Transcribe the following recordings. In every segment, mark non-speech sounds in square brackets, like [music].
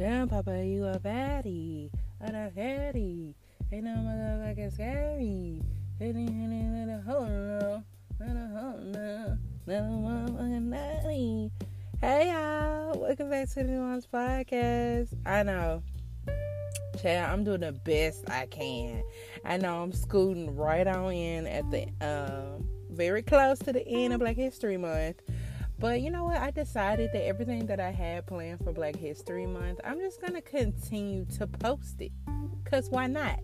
Damn, Papa, you a baddie. I'm a fatty. Ain't no motherfucking scary. Hitting, let a hole now. A hole now. Let motherfucking naughty. Hey, y'all. Welcome back to the Nuance Podcast. I know. Chad, I'm doing the best I can. I know I'm scooting right on in at the um very close to the end of Black History Month. But you know what? I decided that everything that I had planned for Black History Month, I'm just going to continue to post it. Because why not?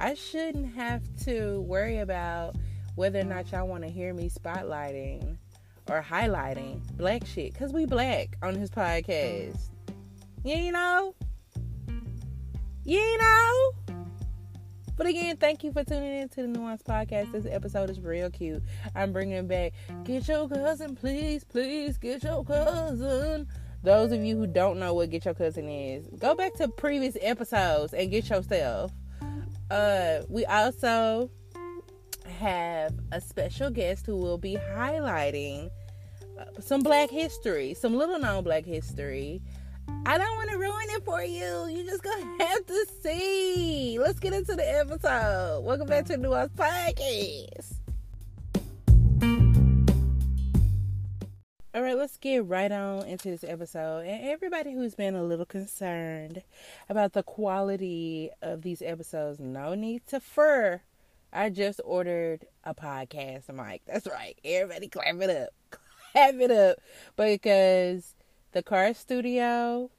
I shouldn't have to worry about whether or not y'all want to hear me spotlighting or highlighting black shit. Because we black on his podcast. You know? You know? But again, thank you for tuning in to the Nuance Podcast. This episode is real cute. I'm bringing back Get Your Cousin, please, please, get your cousin. Those of you who don't know what Get Your Cousin is, go back to previous episodes and get yourself. Uh, we also have a special guest who will be highlighting uh, some black history, some little known black history I don't want to ruin it for you. You just gonna [laughs] have to see. Let's get into the episode. Welcome back to the Nuance Podcast. All right, let's get right on into this episode. And everybody who's been a little concerned about the quality of these episodes, no need to fur. I just ordered a podcast mic. That's right. Everybody clap it up. [laughs] Clap it up. Because the car studio,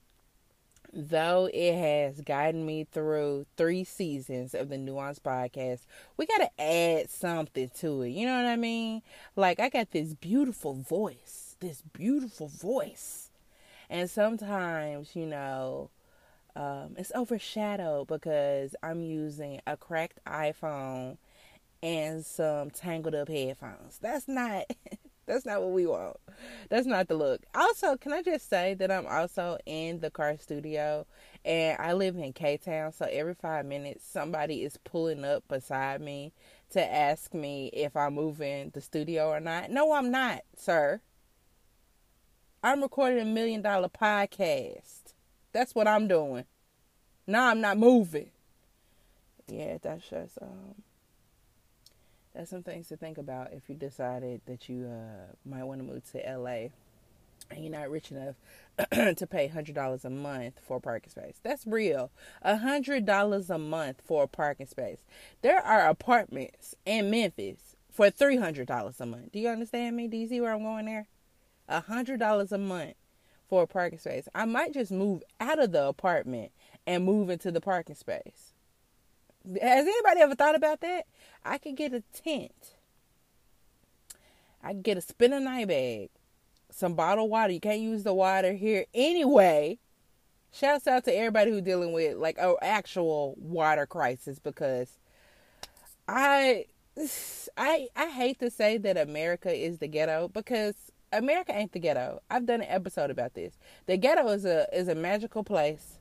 though it has guided me through three seasons of the Nuance podcast, we got to add something to it. You know what I mean? Like, I got this beautiful voice, this beautiful voice. And sometimes, you know, um, it's overshadowed because I'm using a cracked iPhone and some tangled up headphones. That's not [laughs] That's not what we want. That's not the look. Also, can I just say that I'm also in the car studio and I live in K Town, so every five minutes somebody is pulling up beside me to ask me if I'm moving the studio or not. No, I'm not, sir. I'm recording a million dollar podcast. That's what I'm doing. No, I'm not moving. Yeah, that's just um that's some things to think about if you decided that you uh, might want to move to LA and you're not rich enough [clears throat] to pay $100 a month for a parking space. That's real. $100 a month for a parking space. There are apartments in Memphis for $300 a month. Do you understand me? Do you see where I'm going there? $100 a month for a parking space. I might just move out of the apartment and move into the parking space. Has anybody ever thought about that? I could get a tent. I could get a spin a night bag, some bottled water. You can't use the water here anyway. Shouts out to everybody who's dealing with like an actual water crisis because I I I hate to say that America is the ghetto because America ain't the ghetto. I've done an episode about this. The ghetto is a is a magical place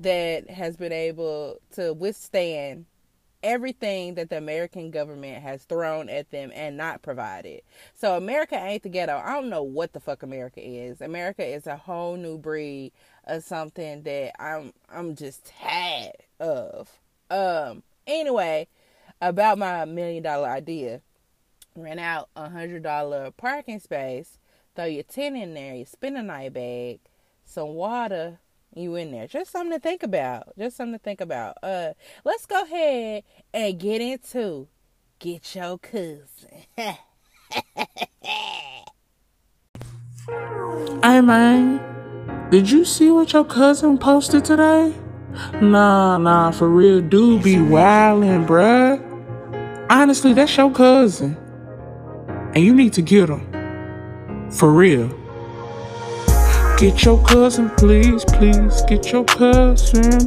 that has been able to withstand everything that the American government has thrown at them and not provided. So America ain't the ghetto. I don't know what the fuck America is. America is a whole new breed of something that I'm I'm just tired of. Um anyway, about my million dollar idea. Rent out a hundred dollar parking space, throw your tent in there, you spin a night bag, some water, you in there. Just something to think about. Just something to think about. Uh, let's go ahead and get into get your cousin. [laughs] hey man, did you see what your cousin posted today? Nah, nah, for real, dude be wildin', bruh. Honestly, that's your cousin. And you need to get him. For real. Get your cousin, please, please. Get your cousin.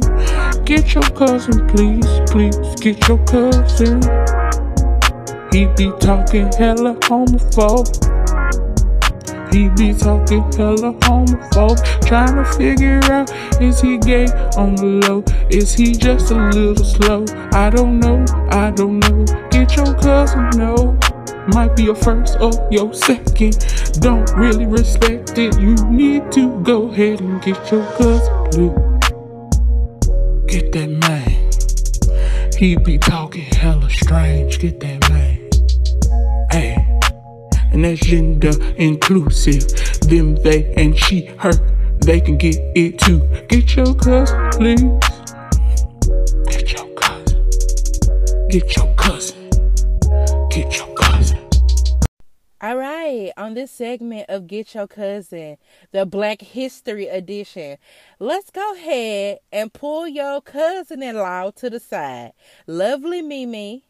Get your cousin, please, please. Get your cousin. He be talking hella homophobe. He be talking hella homophobe. Trying to figure out is he gay on the low? Is he just a little slow? I don't know, I don't know. Get your cousin, no. Might be your first or your second. Don't really respect it. You need to go ahead and get your cousin, please. Get that man. He be talking hella strange. Get that man. Hey. And that's gender inclusive. Them, they, and she, her. They can get it too. Get your cousin, please. Get your cousin. Get your cousin. Get your. All right, on this segment of Get Your Cousin, the Black History Edition, let's go ahead and pull your cousin in law to the side. Lovely Mimi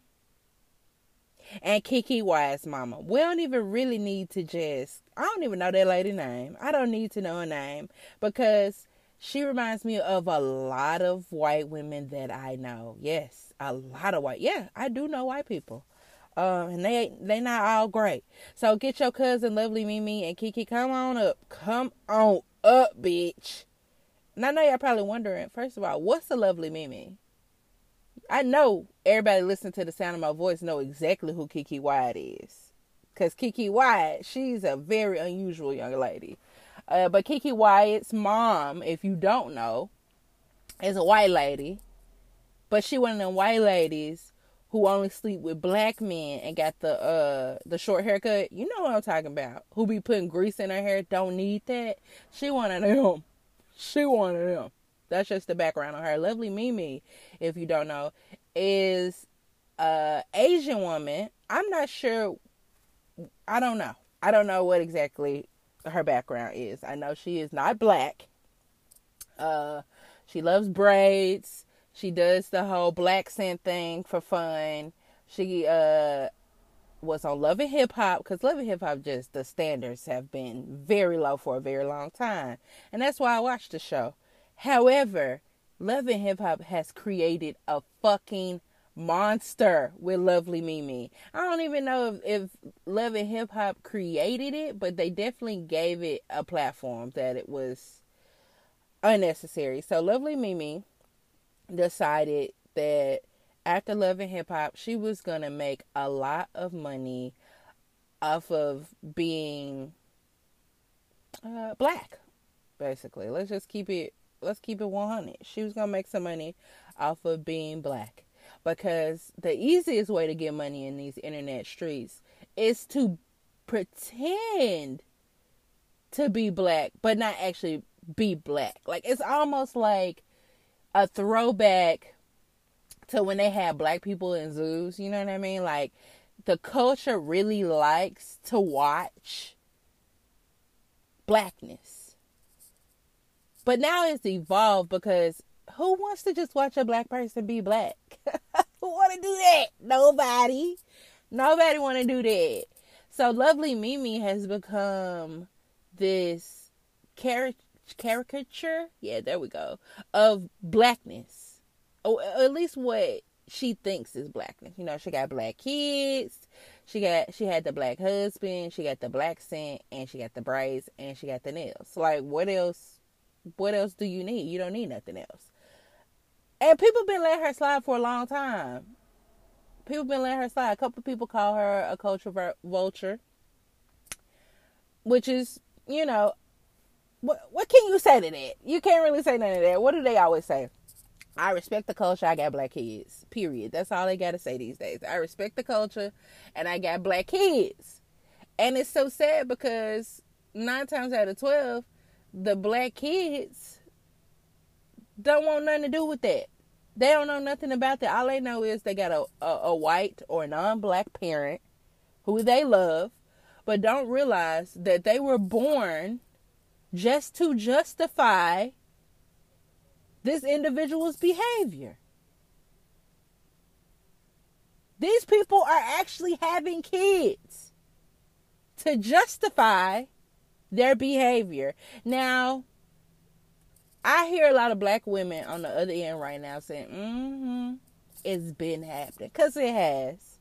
and Keke Wyatt's mama. We don't even really need to just, I don't even know that lady name. I don't need to know her name because she reminds me of a lot of white women that I know. Yes, a lot of white. Yeah, I do know white people. Um, and they they not all great. So get your cousin, lovely Mimi and Keke. Come on up, come on up, bitch. And I know y'all probably wondering. First of all, what's a lovely Mimi? I know everybody listening to the sound of my voice know exactly who Keke Wyatt is, because Keke Wyatt, she's a very unusual young lady. Uh, but Keke Wyatt's mom, if you don't know, is a white lady, but she one of them white ladies who only sleep with black men and got the uh the short haircut. You know what I'm talking about. Who be putting grease in her hair, don't need that. She one of them. She one of them. That's just the background on her. Lovely Mimi, if you don't know, is a Asian woman. I'm not sure I don't know. I don't know what exactly her background is. I know she is not black. Uh she loves braids. She does the whole black scent thing for fun. She uh was on Love and Hip Hop because Love and Hip Hop just the standards have been very low for a very long time, and that's why I watched the show. However, Love and Hip Hop has created a fucking monster with Lovely Mimi. I don't even know if, if Love and Hip Hop created it, but they definitely gave it a platform that it was unnecessary. So Lovely Mimi decided that after Love and Hip Hop, she was gonna make a lot of money off of being uh, black. Basically, let's just keep it. Let's keep it 100. She was gonna make some money off of being black because the easiest way to get money in these internet streets is to pretend to be black, but not actually be black. Like it's almost like a throwback to when they had black people in zoos, you know what I mean? Like the culture really likes to watch blackness. But now it's evolved because who wants to just watch a black person be black? [laughs] who want to do that? Nobody. Nobody want to do that. So lovely Mimi has become this character caricature, yeah, there we go, of blackness. Or at least what she thinks is blackness. You know, she got black kids. She got she had the black husband, she got the black scent, and she got the braids, and she got the nails. Like what else what else do you need? You don't need nothing else. And people been letting her slide for a long time. People been letting her slide. A couple people call her a culture vulture, which is, you know, what what can you say to that? You can't really say none of that. What do they always say? I respect the culture. I got black kids. Period. That's all they got to say these days. I respect the culture, and I got black kids. And it's so sad because nine times out of twelve, the black kids don't want nothing to do with that. They don't know nothing about that. All they know is they got a, a, a white or non-black parent who they love, but don't realize that they were born just to justify this individual's behavior. These people are actually having kids to justify their behavior. Now, I hear a lot of black women on the other end right now saying, mm hmm, it's been happening. Because it has.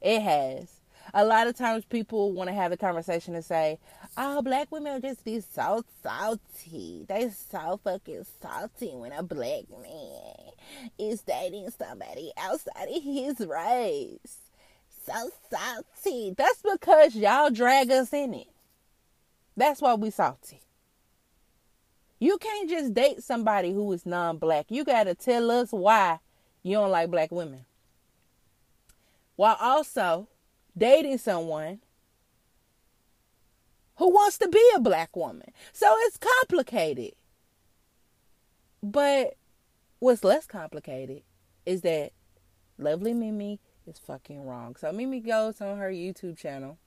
It has a lot of times people want to have a conversation and say, "Oh, black women just be so salty. They so fucking salty when a black man is dating somebody outside of his race." so salty. That's because y'all drag us in it. That's why we salty. You can't just date somebody who is non-black. You got to tell us why you don't like black women. While also dating someone who wants to be a black woman. So it's complicated. But what's less complicated is that Lovely Mimi is fucking wrong. So Mimi goes on her YouTube channel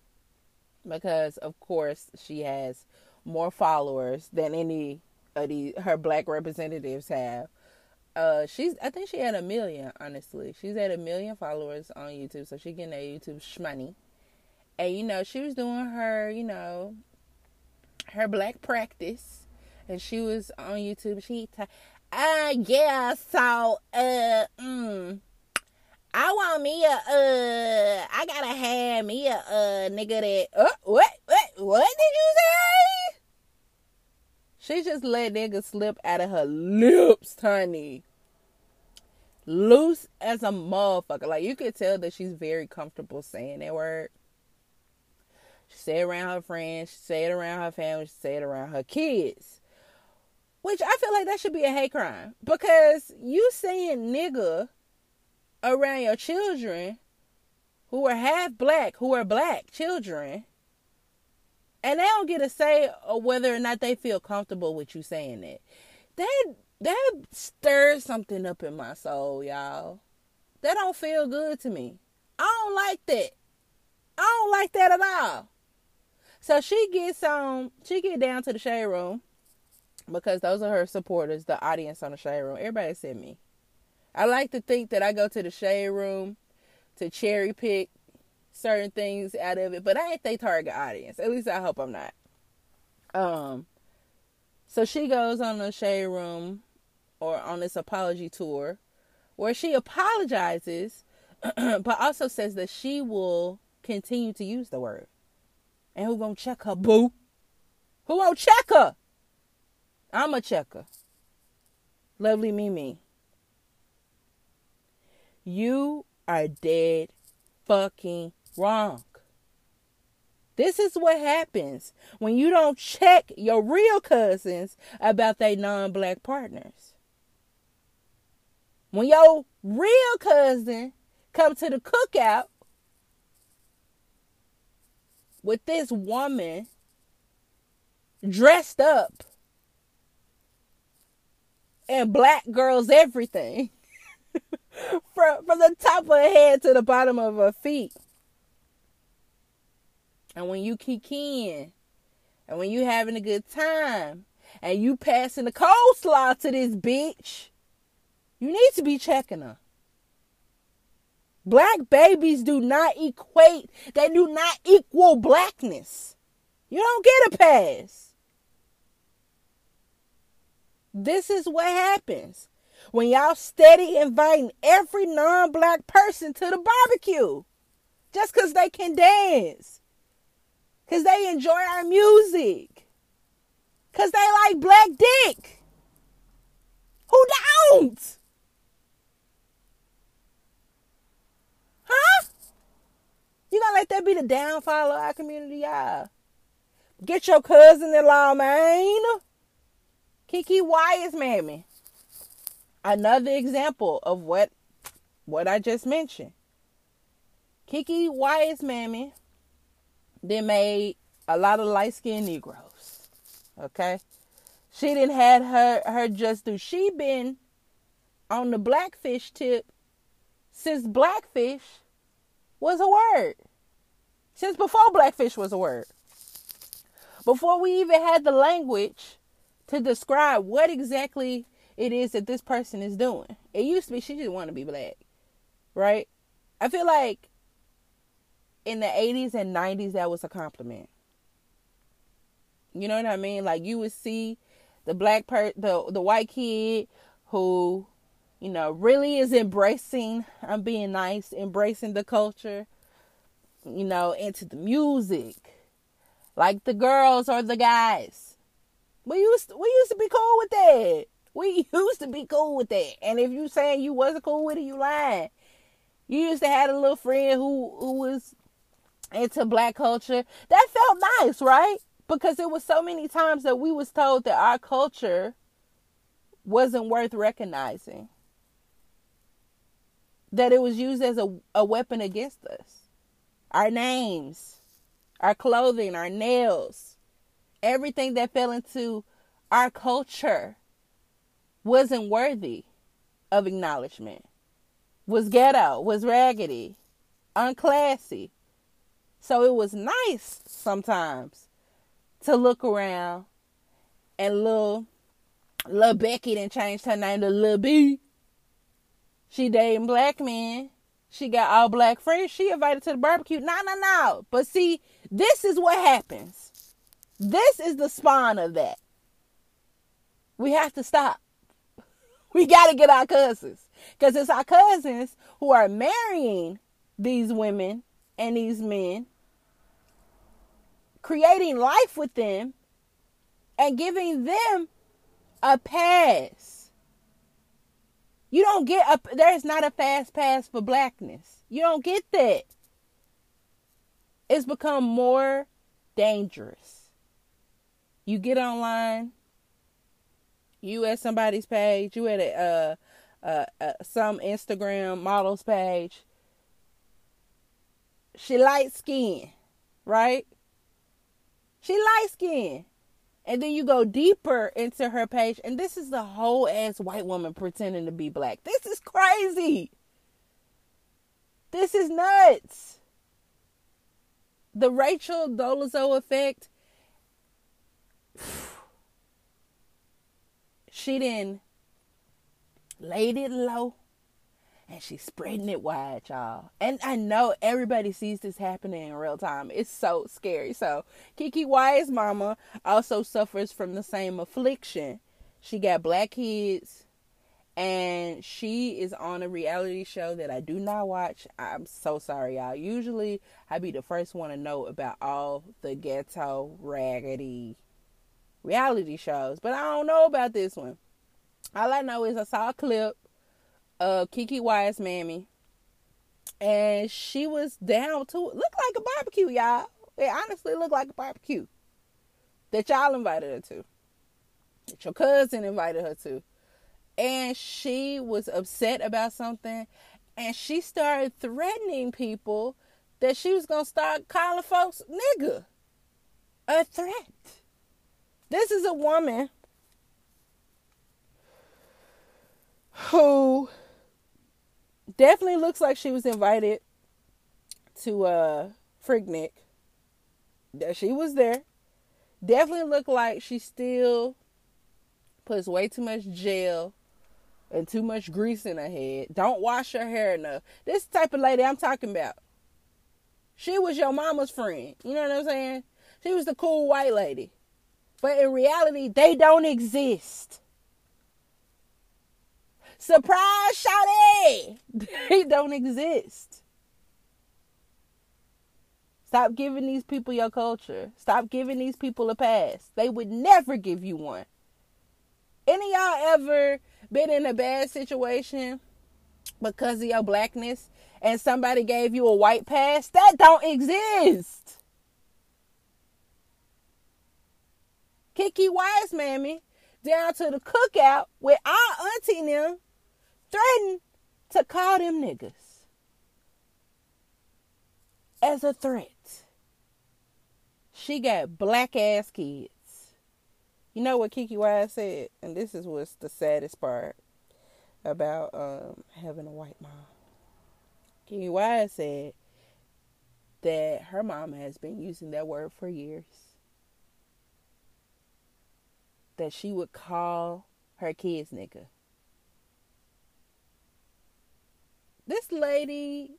because of course she has more followers than any of the her black representatives have. Uh she's I think she had a million, honestly. She's had a million followers on YouTube, so she getting that YouTube shmoney. And you know, she was doing her, you know, her black practice. And she was on YouTube. She t- uh yeah, so uh mm I want me a uh I gotta have me a uh nigga that uh what what what did you say? She just let nigga slip out of her lips, honey. Loose as a motherfucker. Like you could tell that she's very comfortable saying that word. Say it around her friends, she say it around her family, she say it around her kids. Which I feel like that should be a hate crime. Because you saying nigga around your children who are half black, who are black children, and they don't get a say whether or not they feel comfortable with you saying that. That that stirs something up in my soul, y'all. That don't feel good to me. I don't like that. I don't like that at all. So she gets um she get down to the shade room because those are her supporters, the audience on the shade room. Everybody said me. I like to think that I go to the shade room to cherry pick certain things out of it, but I ain't their target audience. At least I hope I'm not. Um, so she goes on the shade room or on this apology tour where she apologizes, [clears throat] but also says that she will continue to use the word. And who gonna check her, boo? Who gonna check her? I'm a checker. Lovely Mimi. You are dead fucking wrong. This is what happens when you don't check your real cousins about their non black partners. When your real cousin come to the cookout with this woman dressed up and black girls everything [laughs] from from the top of her head to the bottom of her feet. And when you kikiing, and when you having a good time, and you passing the coleslaw to this bitch, you need to be checking her. Black babies do not equate, they do not equal blackness. You don't get a pass. This is what happens when y'all steady inviting every non-black person to the barbecue just because they can dance because they enjoy our music because they like black dick who don't huh you gonna let that be the downfall of our community y'all get your cousin-in-law man Keke Wyatt's mammy another example of what what I just mentioned. Keke Wyatt's mammy they made a lot of light skinned Negroes. Okay? She didn't had her her just do. She been on the blackfish tip since blackfish was a word. Since before blackfish was a word. Before we even had the language to describe what exactly it is that this person is doing. It used to be she just want to be black, right? I feel like in the 80s and 90s that was a compliment. You know what I mean? Like you would see the black per the the white kid who you know really is embracing I'm being nice, embracing the culture, you know, into the music. Like the girls or the guys. We used we used to be cool with that. We [laughs] used to be cool with that. And if you saying you wasn't cool with it, you lying. You used to have a little friend who who was into black culture. That felt nice, right? Because it was so many times that we was told that our culture wasn't worth recognizing. That it was used as a, a weapon against us. Our names, our clothing, our nails, everything that fell into our culture wasn't worthy of acknowledgement, was ghetto, was raggedy, unclassy. So it was nice sometimes to look around and little little Becky then changed her name to Lil B. She dating black men. She got all black friends. She invited to the barbecue. No, no, no. But see, this is what happens. This is the spawn of that. We have to stop. [laughs] We got to get our cousins. Because it's our cousins who are marrying these women and these men, creating life with them, and giving them a pass. You don't get a, there's not a fast pass for blackness. You don't get that. It's become more dangerous. You get online, you at somebody's page, you at a, uh, uh, uh, some Instagram models page. She light skin, right? She light skin. And then you go deeper into her page, and this is the whole ass white woman pretending to be black. This is crazy. This is nuts. The Rachel Dolezal effect [sighs] she then laid it low and she's spreading it wide, y'all. And I know everybody sees this happening in real time. It's so scary. So Keke Wyatt's mama also suffers from the same affliction. She got black kids and she is on a reality show that I do not watch. I'm so sorry, y'all. Usually I be the first one to know about all the ghetto raggedy reality shows, but I don't know about this one. All I know is I saw a clip Uh, of Keke Wyatt's mammy, and she was down to it. Look like a barbecue, y'all. It honestly looked like a barbecue that y'all invited her to, that your cousin invited her to, and she was upset about something, and she started threatening people that she was gonna start calling folks nigga. A threat. This is a woman who definitely looks like she was invited to uh Freaknik. That she was there. Definitely looked like she still puts way too much gel and too much grease in her head. Don't wash her hair enough. This type of lady I'm talking about. She was your mama's friend. You know what I'm saying? She was the cool white lady. But in reality, they don't exist. Surprise, Shawty! [laughs] They don't exist. Stop giving these people your culture. Stop giving these people a pass. They would never give you one. Any y'all ever been in a bad situation because of your blackness and somebody gave you a white pass? That don't exist. Keke Wyatt's Mammy down to the cookout with our auntie them threatened to call them niggas as a threat. She got black ass kids. You know what Keke Wyatt said, and this is what's the saddest part about um, having a white mom. Keke Wyatt said that her mom has been using that word for years that she would call her kids nigga. This lady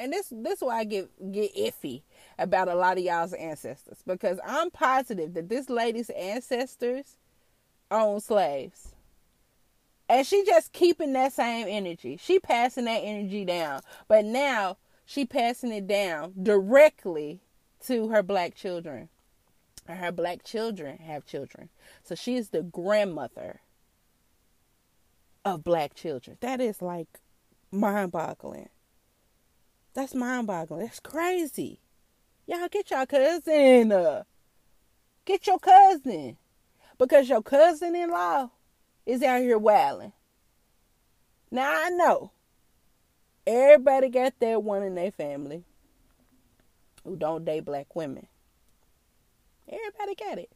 and this this why I get get iffy about a lot of y'all's ancestors because I'm positive that this lady's ancestors owned slaves. And she just keeping that same energy. She passing that energy down. But now she passing it down directly to her black children and her black children have children. So she is the grandmother of black children. That is like mind boggling. That's mind boggling. That's crazy. Y'all get your cousin. Uh, get your cousin. Because your cousin in law is out here wailing. Now I know everybody got that one in their family who don't date black women. Everybody got it.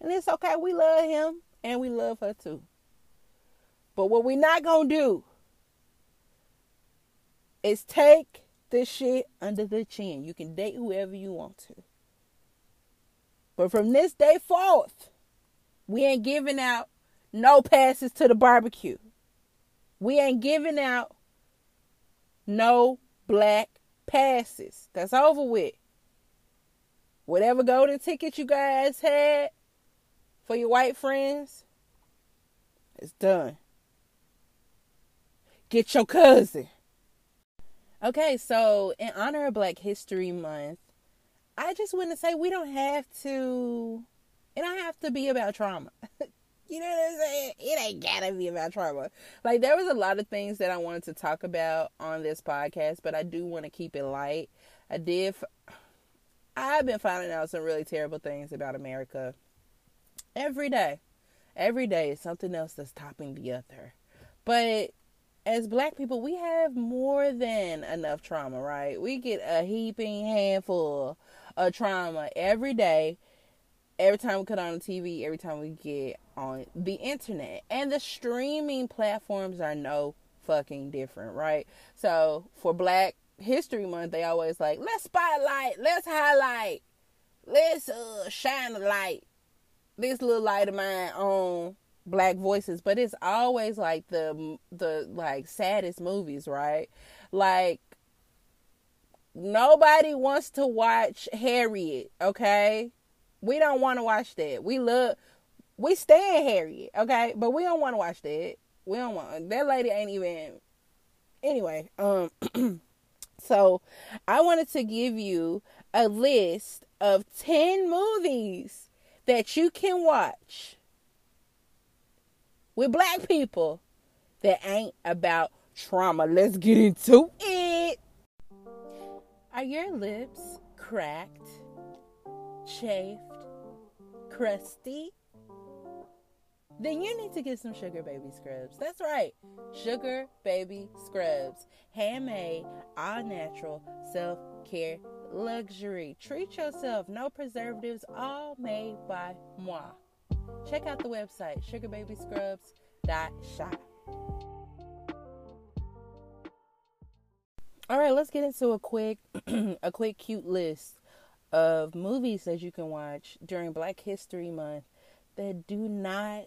And it's okay. We love him and we love her too. But what we're not going to do is take this shit under the chin. You can date whoever you want to. But from this day forth, we ain't giving out no passes to the barbecue. We ain't giving out no black passes. That's over with. Whatever golden ticket you guys had for your white friends, it's done. Get your cousin. Okay, so in honor of Black History Month, I just want to say we don't have to, it don't have to be about trauma. [laughs] you know what I'm saying? It ain't gotta be about trauma. Like, there was a lot of things that I wanted to talk about on this podcast, but I do want to keep it light. I did, I've been finding out some really terrible things about America every day. Every day is something else that's topping the other. But as black people, we have more than enough trauma, right? We get a heaping handful of trauma every day, every time we cut on the TV, every time we get on the internet. And the streaming platforms are no fucking different, right? So for black History Month, they always like, let's spotlight, let's highlight, let's uh, shine a light, this little light of mine on black voices. But it's always like the the like saddest movies, right? Like nobody wants to watch Harriet, okay? We don't want to watch that. We love, we stand Harriet, okay? But we don't want to watch that. We don't want that lady ain't even. Anyway, um. [clears throat] So I wanted to give you a list of 10 movies that you can watch with black people that ain't about trauma. Let's get into it. Are your lips cracked, chafed, crusty? then you need to get some Sugar Baby Scrubs. That's right, Sugar Baby Scrubs. Handmade, all natural, self care, luxury. Treat yourself, no preservatives, all made by moi. Check out the website, sugarbabyscrubs.shop. All right, let's get into a quick, [clears throat] a quick, cute list of movies that you can watch during Black History Month that do not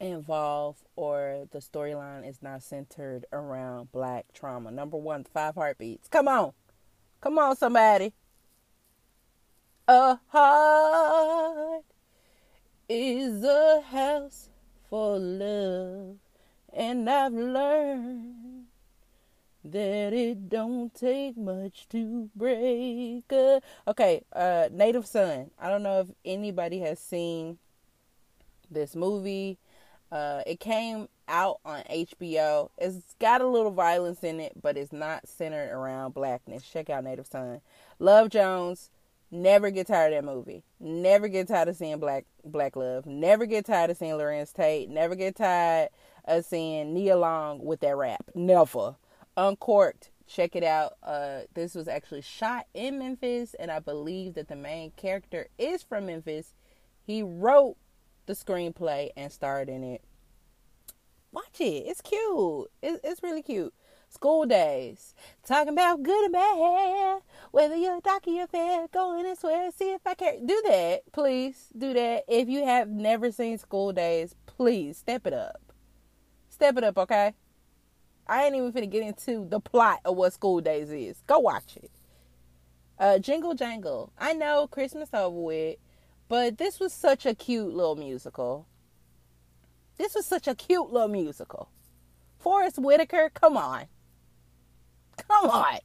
involve or the storyline is not centered around black trauma. Number one, five heartbeats. Come on. Come on, somebody. A heart is a house for love. And I've learned that it don't take much to break a... Okay, uh Native Son. I don't know if anybody has seen this movie uh, it came out on HBO. It's got a little violence in it, but it's not centered around blackness. Check out Native Son. Love Jones. Never get tired of that movie. Never get tired of seeing black black love. Never get tired of seeing Larenz Tate. Never get tired of seeing Nia Long with that rap. Never. Uncorked. Check it out. Uh, this was actually shot in Memphis, and I believe that the main character is from Memphis. He wrote the screenplay and starred in it. Watch it. It's cute. It's, it's really cute. School Daze. Talking about good and bad. Whether you're doctor or fair. Go in and swear. See if I care. Do that. Please do that. If you have never seen School Daze, please step it up. Step it up, okay? I ain't even finna get into the plot of what School Daze is. Go watch it. Uh, Jingle Jangle. I know Christmas over with. But this was such a cute little musical. This was such a cute little musical. Forest Whitaker, come on. Come on.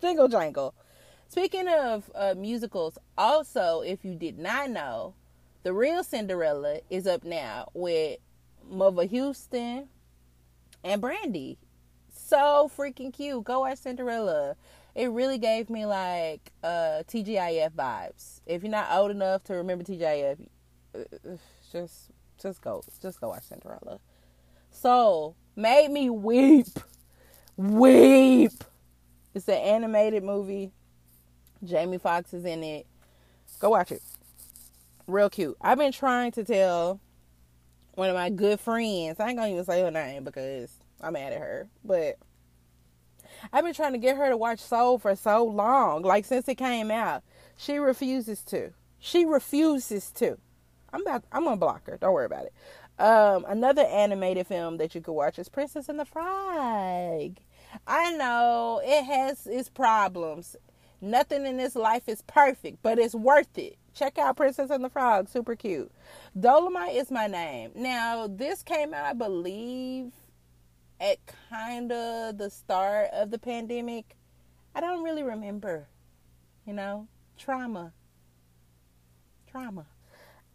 Jingle jangle. Speaking of uh, musicals, also, if you did not know, The Real Cinderella is up now with Mova Houston and Brandy. so freaking cute. Go watch Cinderella. It really gave me like uh, TGIF vibes. If you're not old enough to remember TGIF, uh, just just go just go watch Cinderella. So made me weep, weep. It's an animated movie. Jamie Foxx is in it. Go watch it. Real cute. I've been trying to tell one of my good friends. I ain't gonna even say her name because I'm mad at her. But I've been trying to get her to watch Soul for so long, like since it came out. She refuses to. She refuses to. I'm about. I'm gonna block her. Don't worry about it. Um, another animated film that you could watch is Princess and the Frog. I know it has its problems. Nothing in this life is perfect, but it's worth it. Check out Princess and the Frog, super cute. Dolomite is my name. Now, this came out, I believe, at kind of the start of the pandemic. I don't really remember, you know, trauma. Trauma.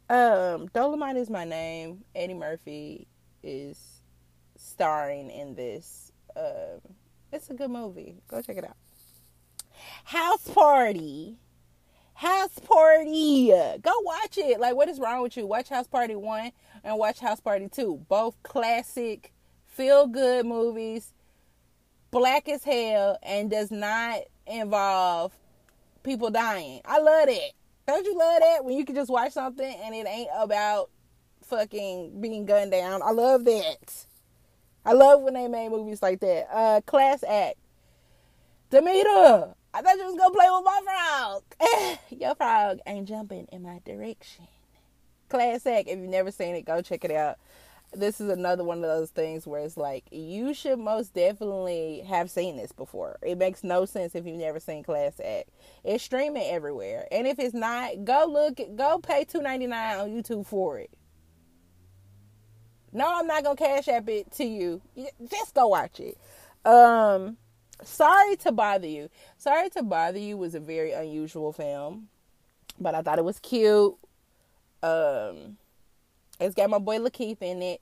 Um, Dolomite is my name. Eddie Murphy is starring in this. Um, it's a good movie. Go check it out. House Party. House Party. Go watch it. Like, what is wrong with you? Watch House Party 1 and watch House Party 2. Both classic, feel good movies. Black as hell and does not involve people dying. I love it. Don't you love that? When you can just watch something and it ain't about fucking being gunned down. I love that. I love when they made movies like that. Uh, Class Act. Demeter, I thought you was gonna play with my frog. [laughs] Your frog ain't jumping in my direction. Class Act. If you've never seen it, go check it out. This is another one of those things where it's like you should most definitely have seen this before. It makes no sense if you've never seen Class Act. It's streaming everywhere, and if it's not, go look. Go pay two ninety nine on YouTube for it. No, I'm not gonna cash app it to you. Just go watch it. Um, sorry to bother you. Sorry to bother you was a very unusual film, but I thought it was cute. Um, it's got my boy LaKeith in it.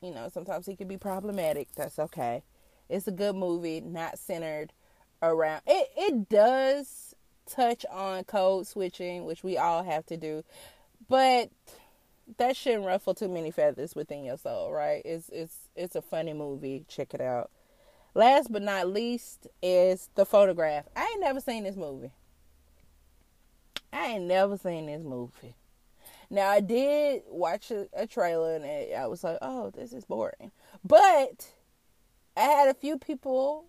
You know, sometimes he can be problematic. That's okay. It's a good movie, not centered around. It it does touch on code switching, which we all have to do, but that shouldn't ruffle too many feathers within your soul, right? It's it's it's a funny movie. Check it out. Last but not least is the photograph. I ain't never seen this movie. I ain't never seen this movie. Now I did watch a, a trailer and I was like, "Oh, this is boring," but I had a few people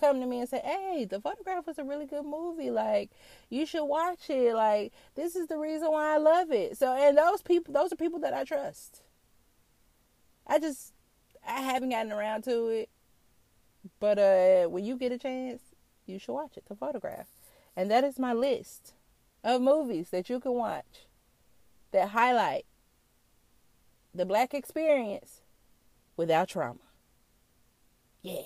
come to me and say, "Hey, the photograph was a really good movie. Like, you should watch it. Like, this is the reason why I love it." So, and those people, those are people that I trust. I just, I haven't gotten around to it, but uh, when you get a chance, you should watch it. The photograph, and that is my list of movies that you can watch that highlight the black experience without trauma. Yeah.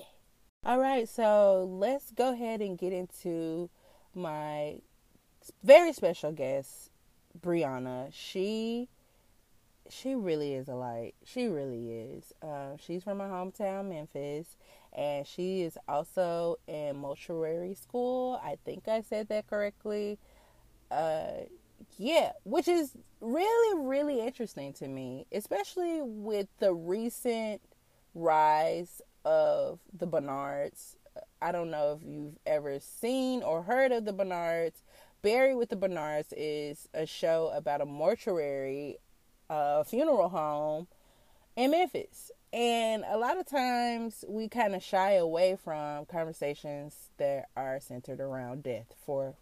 All right, so let's go ahead and get into my very special guest, Brianna. She she really is a light. She really is. Uh, she's from my hometown, Memphis, and she is also in mortuary school. I think I said that correctly. Uh, yeah, which is really, really interesting to me, especially with the recent rise of the Bernards. I don't know if you've ever seen or heard of the Bernards. Buried with the Bernards is a show about a mortuary, uh, funeral home in Memphis. And a lot of times we kind of shy away from conversations that are centered around death for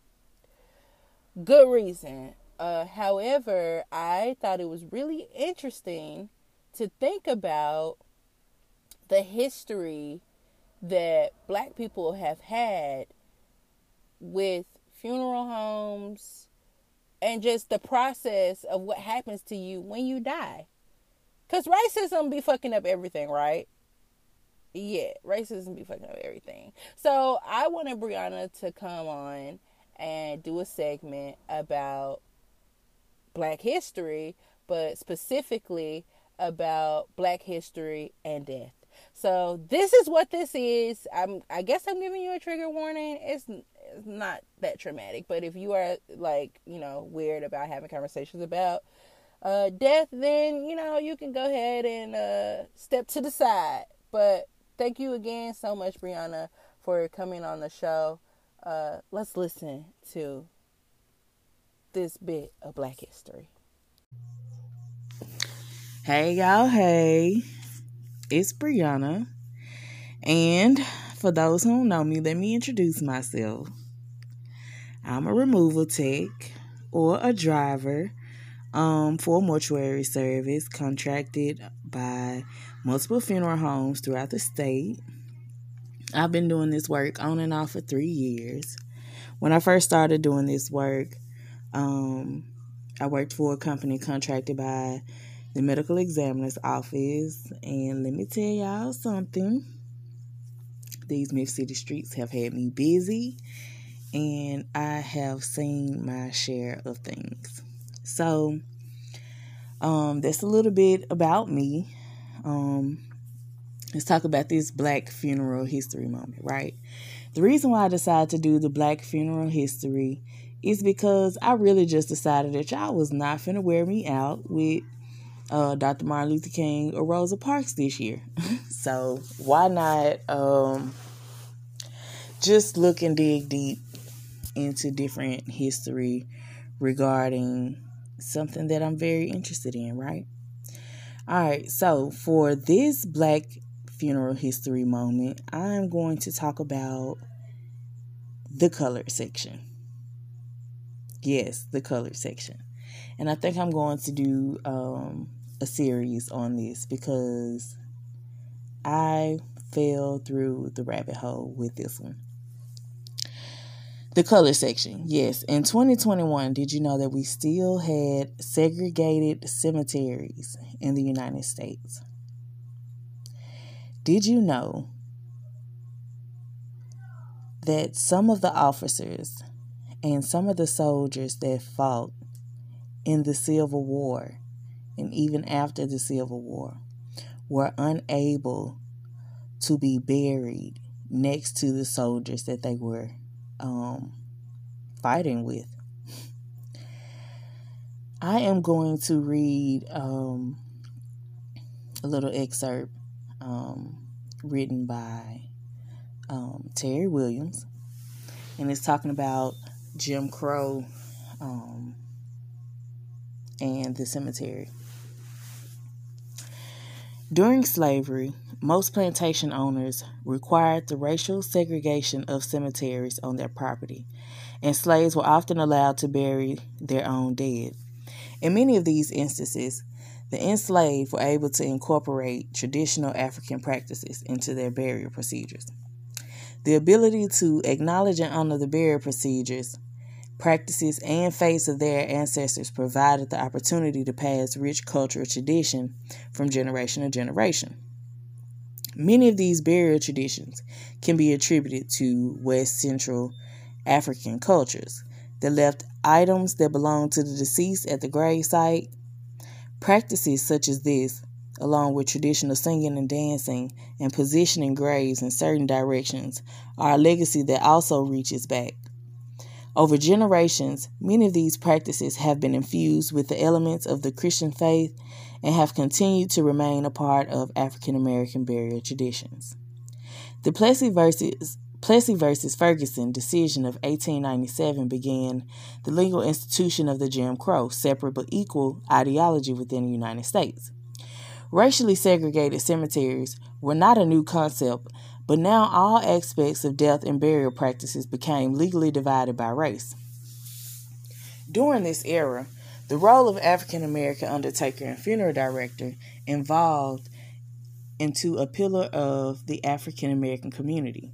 good reason. Uh, however, I thought it was really interesting to think about the history that black people have had with funeral homes and just the process of what happens to you when you die. Because racism be fucking up everything, right? Yeah, racism be fucking up everything. So I wanted Brianna to come on and do a segment about black history, but specifically about black history and death So this is what this is. I'm I guess I'm giving you a trigger warning. It's it's not that traumatic, but if you are like, you know, weird about having conversations about uh, death, then you know you can go ahead and uh, step to the side. But thank you again so much, Brianna, for coming on the show. Uh, let's listen to this bit of Black history. Hey, y'all. Hey, it's Brianna. And for those who don't know me, let me introduce myself. I'm a removal tech or a driver um, for mortuary service contracted by multiple funeral homes throughout the state. I've been doing this work on and off for three years. When I first started doing this work, um, I worked for a company contracted by the medical examiner's office. And let me tell y'all something these Myth City streets have had me busy, and I have seen my share of things. So, um, that's a little bit about me. Um, let's talk about this Black funeral history moment, right? The reason why I decided to do the Black funeral history is because I really just decided that y'all was not finna wear me out with uh, Dr. Martin Luther King or Rosa Parks this year. [laughs] so why not um, just look and dig deep into different history regarding something that I'm very interested in, right? All right, so for this Black funeral history moment, I'm going to talk about the color section. Yes, the color section. And I think I'm going to do um, a series on this because I fell through the rabbit hole with this one. The color section. Yes, in 2021, did you know that we still had segregated cemeteries in the United States? Did you know that some of the officers and some of the soldiers that fought in the Civil War and even after the Civil War were unable to be buried next to the soldiers that they were um, fighting with. I am going to read um, a little excerpt um, written by um, Terry Williams, and it's talking about Jim Crow um, and the cemetery. During slavery, most plantation owners required the racial segregation of cemeteries on their property, and slaves were often allowed to bury their own dead. In many of these instances, the enslaved were able to incorporate traditional African practices into their burial procedures. The ability to acknowledge and honor the burial procedures practices, and faiths of their ancestors provided the opportunity to pass rich cultural tradition from generation to generation. Many of these burial traditions can be attributed to West Central African cultures that left items that belonged to the deceased at the grave site. Practices such as this, along with traditional singing and dancing and positioning graves in certain directions, are a legacy that also reaches back over generations, many of these practices have been infused with the elements of the Christian faith and have continued to remain a part of African American burial traditions. The Plessy versus, Plessy versus Ferguson decision of 1897 began the legal institution of the Jim Crow, separate but equal ideology within the United States. Racially segregated cemeteries were not a new concept but now all aspects of death and burial practices became legally divided by race. During this era, the role of African American undertaker and funeral director evolved into a pillar of the African American community.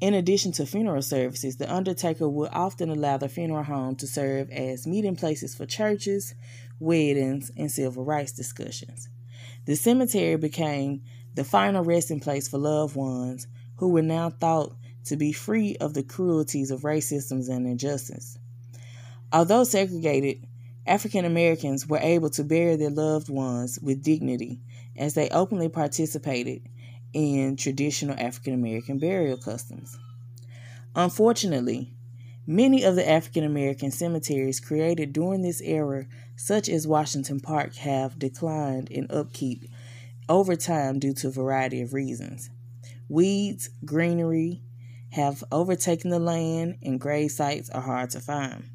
In addition to funeral services, the undertaker would often allow the funeral home to serve as meeting places for churches, weddings, and civil rights discussions. The cemetery became the final resting place for loved ones who were now thought to be free of the cruelties of racism and injustice. Although segregated, African Americans were able to bury their loved ones with dignity as they openly participated in traditional African American burial customs. Unfortunately, many of the African American cemeteries created during this era, such as Washington Park, have declined in upkeep over time due to a variety of reasons. Weeds, greenery have overtaken the land, and grave sites are hard to find.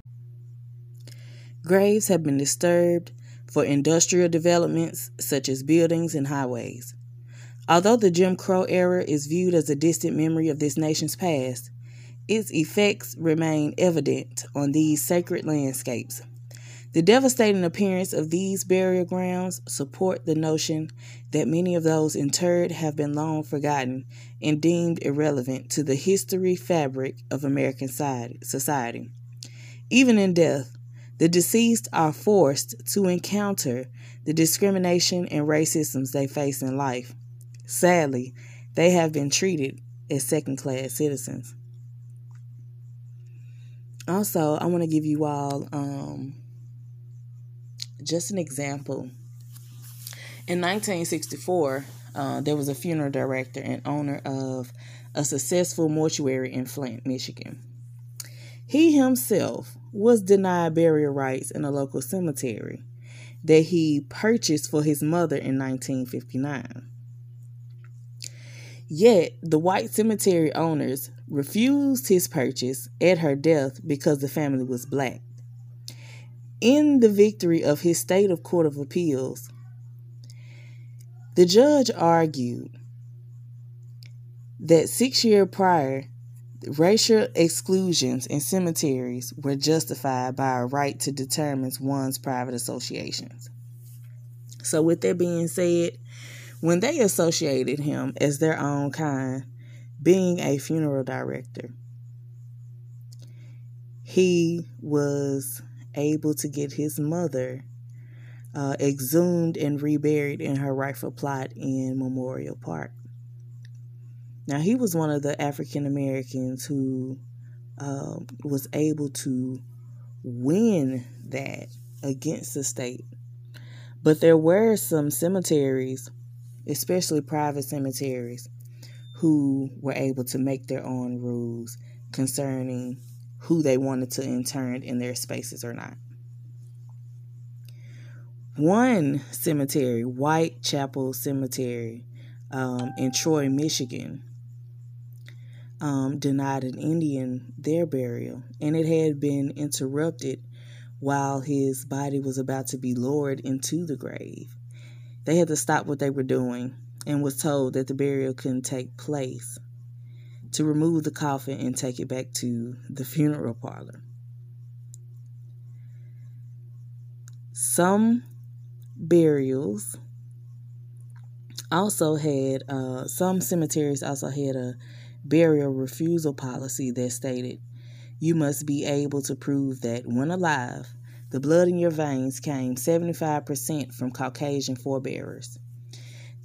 Graves have been disturbed for industrial developments such as buildings and highways. Although the Jim Crow era is viewed as a distant memory of this nation's past, its effects remain evident on these sacred landscapes. The devastating appearance of these burial grounds support the notion that many of those interred have been long forgotten and deemed irrelevant to the history fabric of American society. Even in death, the deceased are forced to encounter the discrimination and racisms they face in life. Sadly, they have been treated as second class citizens also, I want to give you all um, just an example. In 1964, uh, there was a funeral director and owner of a successful mortuary in Flint, Michigan. He himself was denied burial rights in a local cemetery that he purchased for his mother in 1959. Yet, the white cemetery owners refused his purchase at her death because the family was black. In the victory of his state of court of appeals, the judge argued that six years prior, racial exclusions in cemeteries were justified by a right to determine one's private associations. So, with that being said, when they associated him as their own kind, being a funeral director, he was able to get his mother uh, exhumed and reburied in her rightful plot in Memorial Park. Now, he was one of the African Americans who uh, was able to win that against the state. But there were some cemeteries, especially private cemeteries, who were able to make their own rules concerning who they wanted to intern in their spaces or not. One cemetery, Whitechapel Cemetery um, in Troy, Michigan, um, denied an Indian their burial, and it had been interrupted while his body was about to be lowered into the grave. They had to stop what they were doing and was told that the burial couldn't take place to remove the coffin and take it back to the funeral parlor. Some burials also had, uh, some cemeteries also had a burial refusal policy that stated you must be able to prove that when alive, the blood in your veins came 75% from Caucasian forebearers.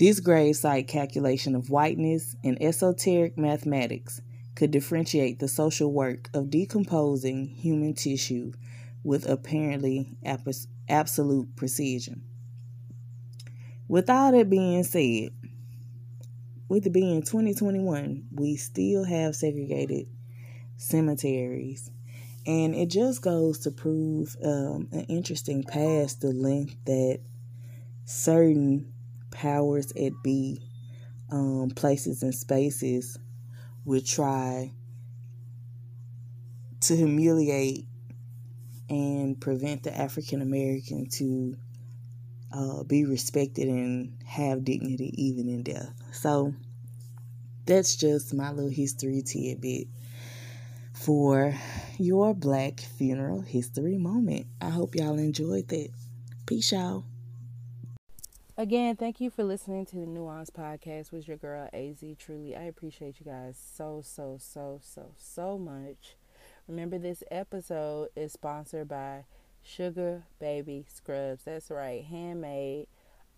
This gravesite calculation of whiteness and esoteric mathematics could differentiate the social work of decomposing human tissue with apparently absolute precision. With all that being said, with it being 2021, we still have segregated cemeteries. And it just goes to prove um, an interesting past the length that certain powers at be, um, places and spaces would try to humiliate and prevent the African American to uh, be respected and have dignity even in death. So that's just my little history tidbit for your black funeral history moment. I hope y'all enjoyed that. Peace, y'all. Again, thank you for listening to the Nuance Podcast with your girl AZ. Truly, I appreciate you guys so, so, so, so, so much. Remember, this episode is sponsored by Sugar Baby Scrubs. That's right, handmade,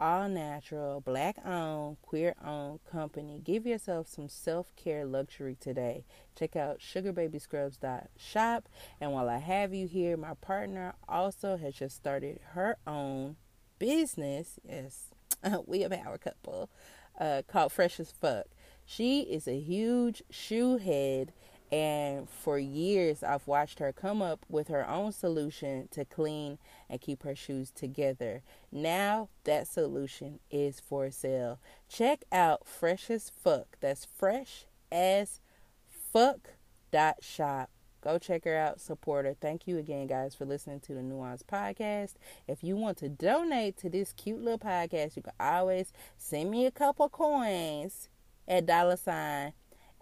all natural, black owned, queer owned company. Give yourself some self care luxury today. Check out sugarbabyscrubs.shop. And while I have you here, my partner also has just started her own business. Yes, [laughs] we a power couple uh, called Fresh as Fuck. She is a huge shoe head and for years, I've watched her come up with her own solution to clean and keep her shoes together. Now, that solution is for sale. Check out Fresh as Fuck. That's fresh as fuck dot shop. Go check her out, support her. Thank you again, guys, for listening to the Nuance Podcast. If you want to donate to this cute little podcast, you can always send me a couple coins at dollar sign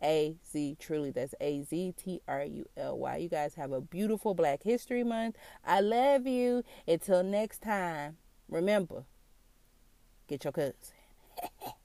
a Z Truly. That's A Z T R U L Y. You guys have a beautiful Black History Month. I love you. Until next time, remember, get your cousin. [laughs]